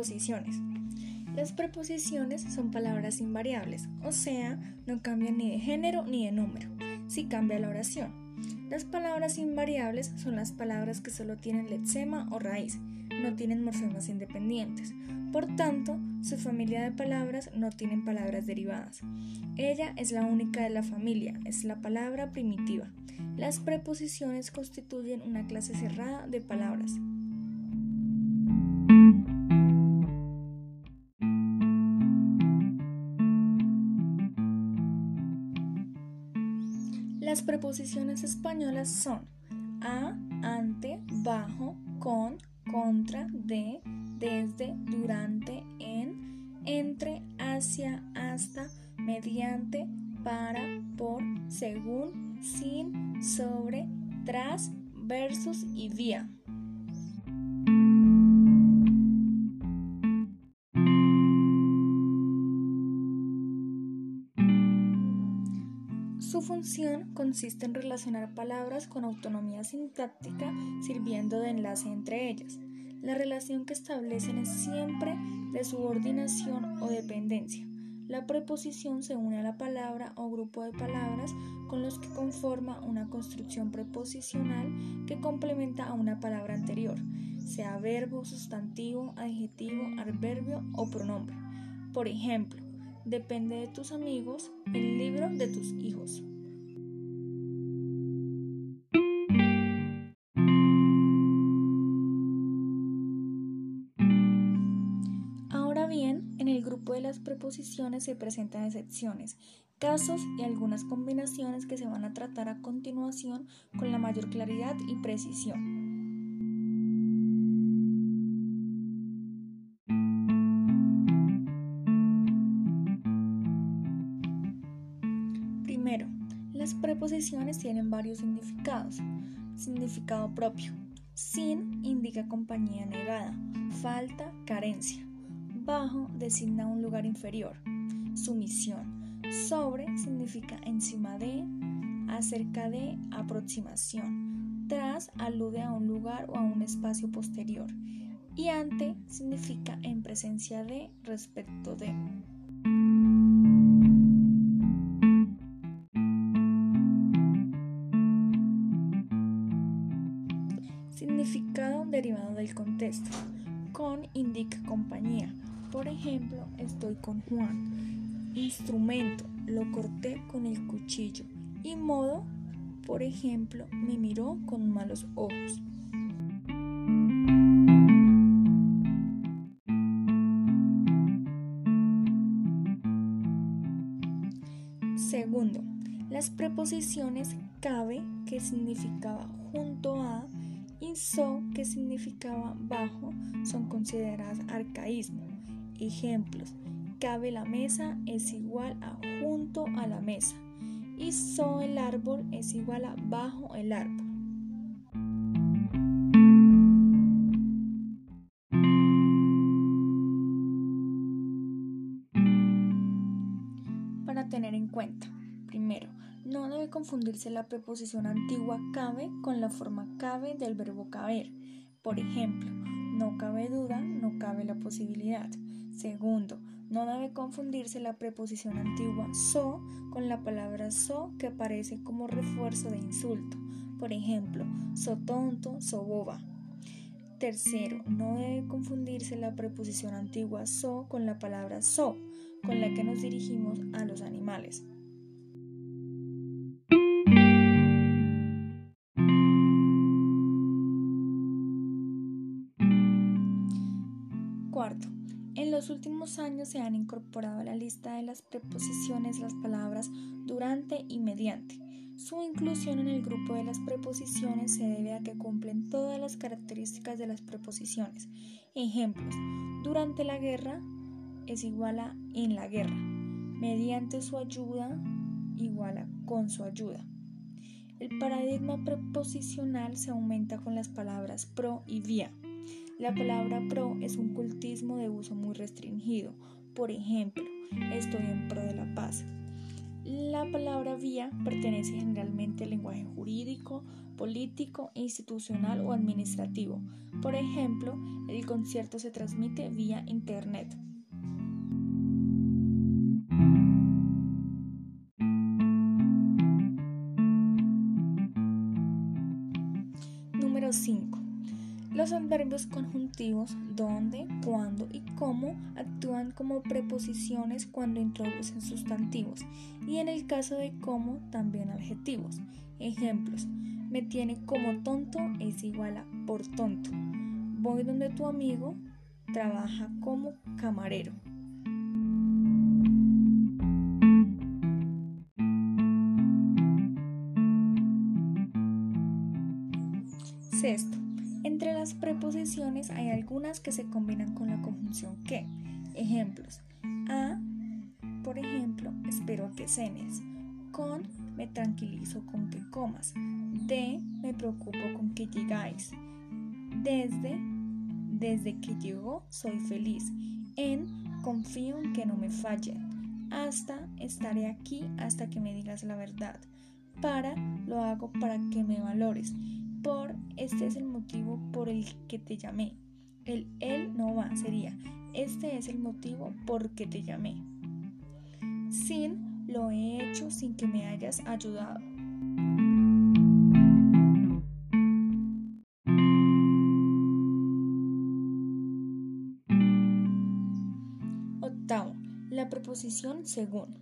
preposiciones. Las preposiciones son palabras invariables, o sea, no cambian ni de género ni de número, si cambia la oración. Las palabras invariables son las palabras que solo tienen lexema o raíz, no tienen morfemas independientes. Por tanto, su familia de palabras no tienen palabras derivadas. Ella es la única de la familia, es la palabra primitiva. Las preposiciones constituyen una clase cerrada de palabras. Las preposiciones españolas son a, ante, bajo, con, contra, de, desde, durante, en, entre, hacia, hasta, mediante, para, por, según, sin, sobre, tras, versus y vía. Consiste en relacionar palabras con autonomía sintáctica sirviendo de enlace entre ellas. La relación que establecen es siempre de subordinación o dependencia. La preposición se une a la palabra o grupo de palabras con los que conforma una construcción preposicional que complementa a una palabra anterior, sea verbo, sustantivo, adjetivo, adverbio o pronombre. Por ejemplo, depende de tus amigos, el libro de tus hijos. Las preposiciones se presentan excepciones, casos y algunas combinaciones que se van a tratar a continuación con la mayor claridad y precisión. Primero, las preposiciones tienen varios significados. Significado propio. Sin indica compañía negada, falta, carencia. Bajo designa un lugar inferior. Sumisión. Sobre significa encima de, acerca de, aproximación. Tras alude a un lugar o a un espacio posterior. Y ante significa en presencia de, respecto de. Significado derivado del contexto. Con indica compañía. Por ejemplo, estoy con Juan. Instrumento, lo corté con el cuchillo. Y modo, por ejemplo, me miró con malos ojos. Segundo, las preposiciones cabe, que significaba junto a, y so, que significaba bajo, son consideradas arcaísmo. Ejemplos: cabe la mesa es igual a junto a la mesa y so el árbol es igual a bajo el árbol. Para tener en cuenta, primero, no debe confundirse la preposición antigua cabe con la forma cabe del verbo caber. Por ejemplo, no cabe duda, no cabe la posibilidad. Segundo, no debe confundirse la preposición antigua so con la palabra so que aparece como refuerzo de insulto. Por ejemplo, so tonto, so boba. Tercero, no debe confundirse la preposición antigua so con la palabra so, con la que nos dirigimos a los animales. Los últimos años se han incorporado a la lista de las preposiciones las palabras durante y mediante. Su inclusión en el grupo de las preposiciones se debe a que cumplen todas las características de las preposiciones. Ejemplos: durante la guerra es igual a en la guerra, mediante su ayuda igual a con su ayuda. El paradigma preposicional se aumenta con las palabras pro y vía. La palabra pro es un cultismo de uso muy restringido. Por ejemplo, estoy en pro de la paz. La palabra vía pertenece generalmente al lenguaje jurídico, político, institucional o administrativo. Por ejemplo, el concierto se transmite vía Internet. Número 5. Los adverbios conjuntivos donde, cuándo y cómo actúan como preposiciones cuando introducen sustantivos y en el caso de cómo también adjetivos. Ejemplos. Me tiene como tonto es igual a por tonto. Voy donde tu amigo trabaja como camarero. Las preposiciones hay algunas que se combinan con la conjunción que. Ejemplos. A, por ejemplo, espero a que cenes. Con, me tranquilizo con que comas. De, me preocupo con que llegáis. Desde, desde que llegó, soy feliz. En, confío en que no me fallen. Hasta, estaré aquí hasta que me digas la verdad. Para, lo hago para que me valores por este es el motivo por el que te llamé. El él no va sería este es el motivo por que te llamé. Sin lo he hecho sin que me hayas ayudado. Octavo, la preposición según.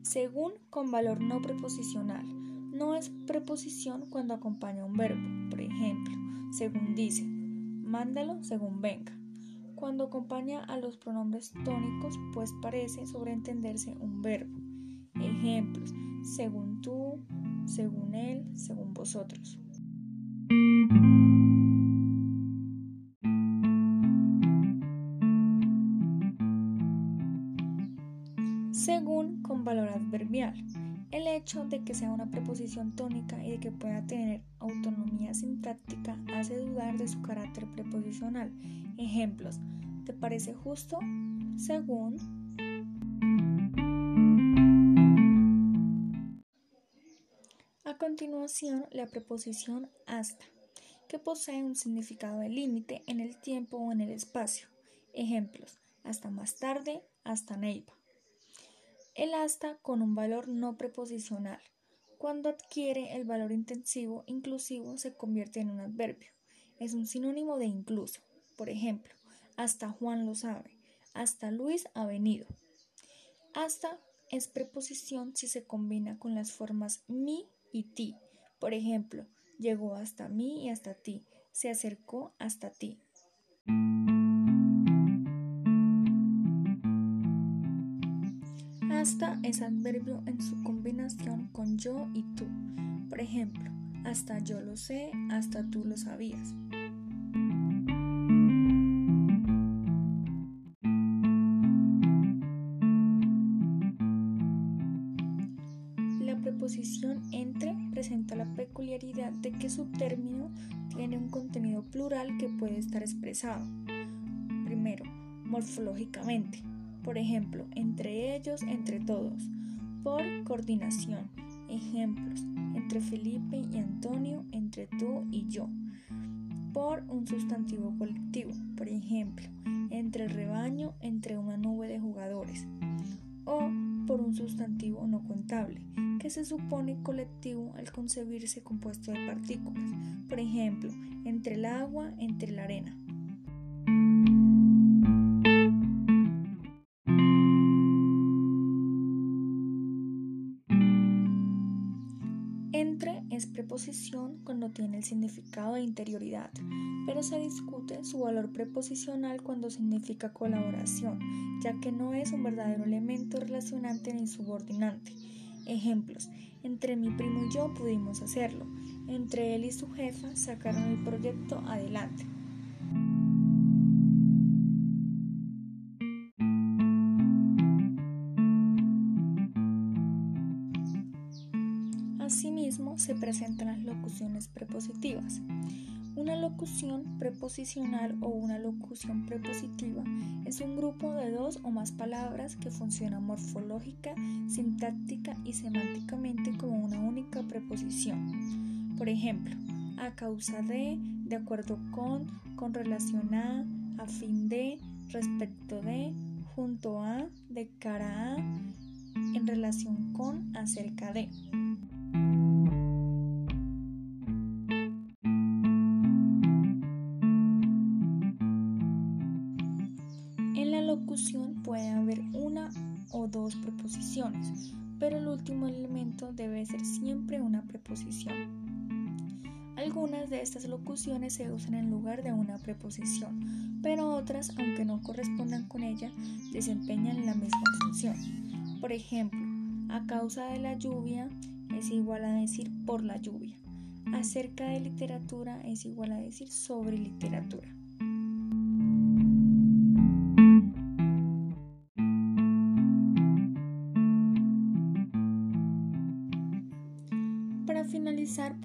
Según con valor no preposicional no es preposición cuando acompaña un verbo. Por ejemplo, según dice, mándalo según venga. Cuando acompaña a los pronombres tónicos, pues parece sobreentenderse un verbo. Ejemplos, según tú, según él, según vosotros. Hecho de que sea una preposición tónica y de que pueda tener autonomía sintáctica hace dudar de su carácter preposicional. Ejemplos. ¿Te parece justo? Según. A continuación, la preposición hasta, que posee un significado de límite en el tiempo o en el espacio. Ejemplos. Hasta más tarde, hasta Neiva. El hasta con un valor no preposicional. Cuando adquiere el valor intensivo inclusivo se convierte en un adverbio. Es un sinónimo de incluso. Por ejemplo, hasta Juan lo sabe, hasta Luis ha venido. Hasta es preposición si se combina con las formas mi y ti. Por ejemplo, llegó hasta mí y hasta ti, se acercó hasta ti. Hasta es adverbio en su combinación con yo y tú. Por ejemplo, hasta yo lo sé, hasta tú lo sabías. La preposición entre presenta la peculiaridad de que su término tiene un contenido plural que puede estar expresado. Primero, morfológicamente por ejemplo, entre ellos, entre todos, por coordinación, ejemplos, entre Felipe y Antonio, entre tú y yo, por un sustantivo colectivo, por ejemplo, entre el rebaño, entre una nube de jugadores, o por un sustantivo no contable, que se supone colectivo al concebirse compuesto de partículas, por ejemplo, entre el agua, entre la arena. Preposición cuando tiene el significado de interioridad, pero se discute su valor preposicional cuando significa colaboración, ya que no es un verdadero elemento relacionante ni subordinante. Ejemplos, entre mi primo y yo pudimos hacerlo, entre él y su jefa sacaron el proyecto adelante. se presentan prepositivas. Una locución preposicional o una locución prepositiva es un grupo de dos o más palabras que funciona morfológica, sintáctica y semánticamente como una única preposición. Por ejemplo, a causa de, de acuerdo con, con relación a, a fin de, respecto de, junto a, de cara a, en relación con, acerca de. Debe ser siempre una preposición. Algunas de estas locuciones se usan en lugar de una preposición, pero otras, aunque no correspondan con ella, desempeñan la misma función. Por ejemplo, a causa de la lluvia es igual a decir por la lluvia. Acerca de literatura es igual a decir sobre literatura.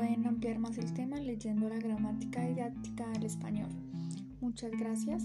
Pueden ampliar más el tema leyendo la gramática didáctica del español. Muchas gracias.